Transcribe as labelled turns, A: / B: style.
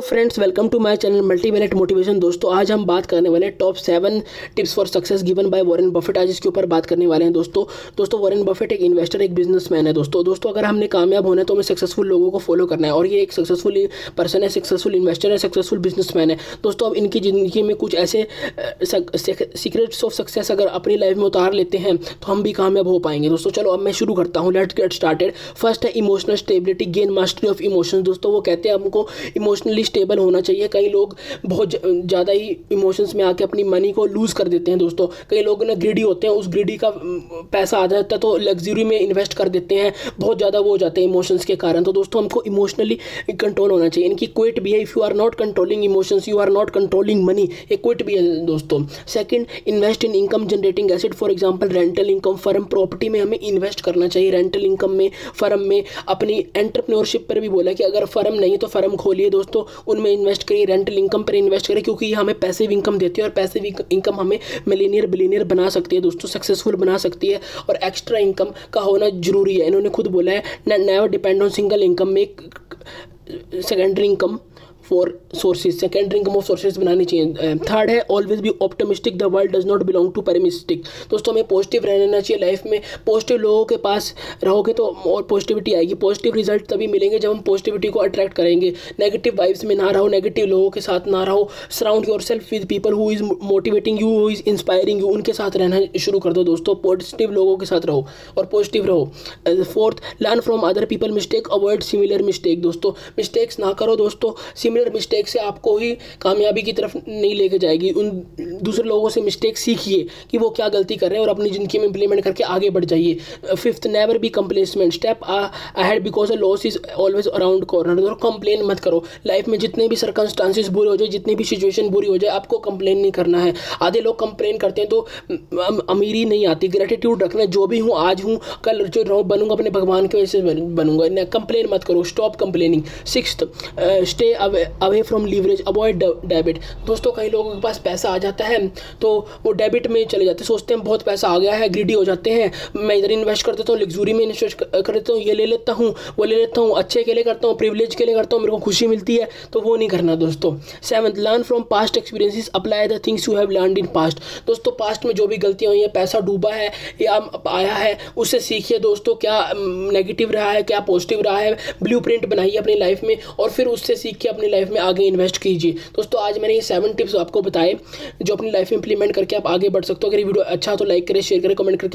A: Friends welcome to my channel multi minute motivation दोस्तों, आज हम बात करने वाले top seven tips for success given by Warren Buffett आज इसके ऊपर बात करने वाले हैं दोस्तों। दोस्तों वॉरेन बफेट एक इन्वेस्टर एक बिजनेसमैन है दोस्तों। दोस्तों, अगर हमने कामयाब होना है तो हमें सक्सेसफुल लोगों को फॉलो करना है और ये एक सक्सेसफुल पर्सन है सक्सेसफुल इन्वेस्टर है सक्सेसफुल बिजनेसमैन है। दोस्तों, अब इनकी ज़िंदगी में कुछ ऐसे सीक्रेट्स ऑफ़ सक्सेस अगर अपनी लाइफ में उतार लेते हैं तो हम भी कामयाब हो पाएँगे। दोस्तों, चलो अब मैं शुरू करता हूँ। लेट्स गेट स्टार्टेड फ़र्स्ट है emotional stability gain mastery of emotion दोस्तों, वो कहते हैं हमको इमोशनली स्टेबल होना चाहिए। कई लोग बहुत ज़्यादा ही इमोशंस में आके अपनी मनी को लूज़ कर देते हैं दोस्तों। कई लोग ना ग्रीडी होते हैं, उस ग्रीडी का पैसा आ जाता है तो लग्जरी में इन्वेस्ट कर देते हैं। बहुत ज़्यादा वो हो जाते हैं इमोशंस के कारण। तो दोस्तों, हमको इमोशनली कंट्रोल होना चाहिए। इनकी क्विट भी है। If you are not controlling emotions you are not controlling money ये क्विट भी है दोस्तों। Second invest in income generating asset for example rental income firm property में हमें इन्वेस्ट करना चाहिए। रेंटल इनकम में फर्म में अपनी एंटरप्रेन्योरशिप पर भी बोला कि अगर फर्म नहीं है तो फर्म खोलिए दोस्तों। उनमें इन्वेस्ट करिए रेंटल इनकम पर इन्वेस्ट करें क्योंकि ये हमें पैसिव इनकम देती है और पैसिव इनकम हमें मिलीनियर बिलीनियर बना सकती है, दोस्तों सक्सेसफुल बना सकती है और एक्स्ट्रा इनकम का होना ज़रूरी है। इन्होंने खुद बोला है never depend on single income में secondary income for sources second income of sources बनानी चाहिए थर्ड है always be optimistic the world does not belong to pessimistic दोस्तों हमें पॉजिटिव रहना चाहिए लाइफ में पॉजिटिव लोगों के पास रहोगे तो और पॉजिटिविटी आएगी पॉजिटिव रिज़ल्ट तभी मिलेंगे जब हम पॉजिटिविटी को अट्रैक्ट करेंगे नेगेटिव वाइब्स में ना रहो नेगेटिव लोगों के साथ ना रहो surround yourself with people who is motivating you who is inspiring you उनके साथ रहना शुरू कर दो दोस्तों पॉजिटिव लोगों के साथ रहो और पॉजिटिव रहो fourth learn from other people mistake avoid similar mistake दोस्तों मिस्टेक्स ना करो दोस्तों सिमिलर मिस्टेक से आपको ही कामयाबी की तरफ़ नहीं लेके जाएगी। उन दूसरे लोगों से मिस्टेक सीखिए कि वो क्या गलती कर रहे हैं और अपनी ज़िंदगी में इंप्लीमेंट करके आगे बढ़ जाइए। Fifth never be complacent step ahead because a loss is always around corner और कंप्लेन मत करो। लाइफ में जितने भी सर्कमस्टांसिस बुरे हो जाए, जितनी भी सिचुएशन बुरी हो जाए, आपको कंप्लेन नहीं करना है। आधे लोग कंप्लेन करते हैं तो अमीरी नहीं आती। ग्रेटिट्यूड रखना जो भी हूँ, आज हूँ, कल जो रहूँ, बनूँगा, अपने भगवान की वजह से बनूँगा। कंप्लेन मत करो। Stop complaining six stay away from leverage avoid debit दोस्तों, कई लोगों के पास पैसा आ जाता है। तो वो डेबिट में चले जाते हैं। सोचते हैं बहुत पैसा आ गया है ग्रीडी हो जाते हैं। मैं इधर इन्वेस्ट कर देता हूँ लग्जूरी में इन्वेस्ट कर देता हूँ, ये ले लेता हूँ, वो ले लेता हूँ, अच्छे के लिए करता हूँ प्रिवलेज के लिए करता हूँ, मेरे को खुशी मिलती है। तो वो नहीं करना दोस्तों। Seventh learn from past experiences apply the things you have learn in past दोस्तों पास्ट में जो भी गलतियाँ हुई हैं, पैसा डूबा है, या आया है, उससे सीखिए दोस्तों, क्या नेगेटिव रहा है, क्या पॉजिटिव रहा है ब्लू प्रिंट बनाइए अपनी लाइफ में, और फिर उससे सीख के अपनी लाइफ में आगे इन्वेस्ट कीजिए। दोस्तों, आज मैंने ये सेवन टिप्स आपको बताए, जो अपनी लाइफ में इंप्लीमेंट करके आप आगे बढ़ सकते हो। अगर ये वीडियो अच्छा तो लाइक करें शेयर करें कमेंट करें।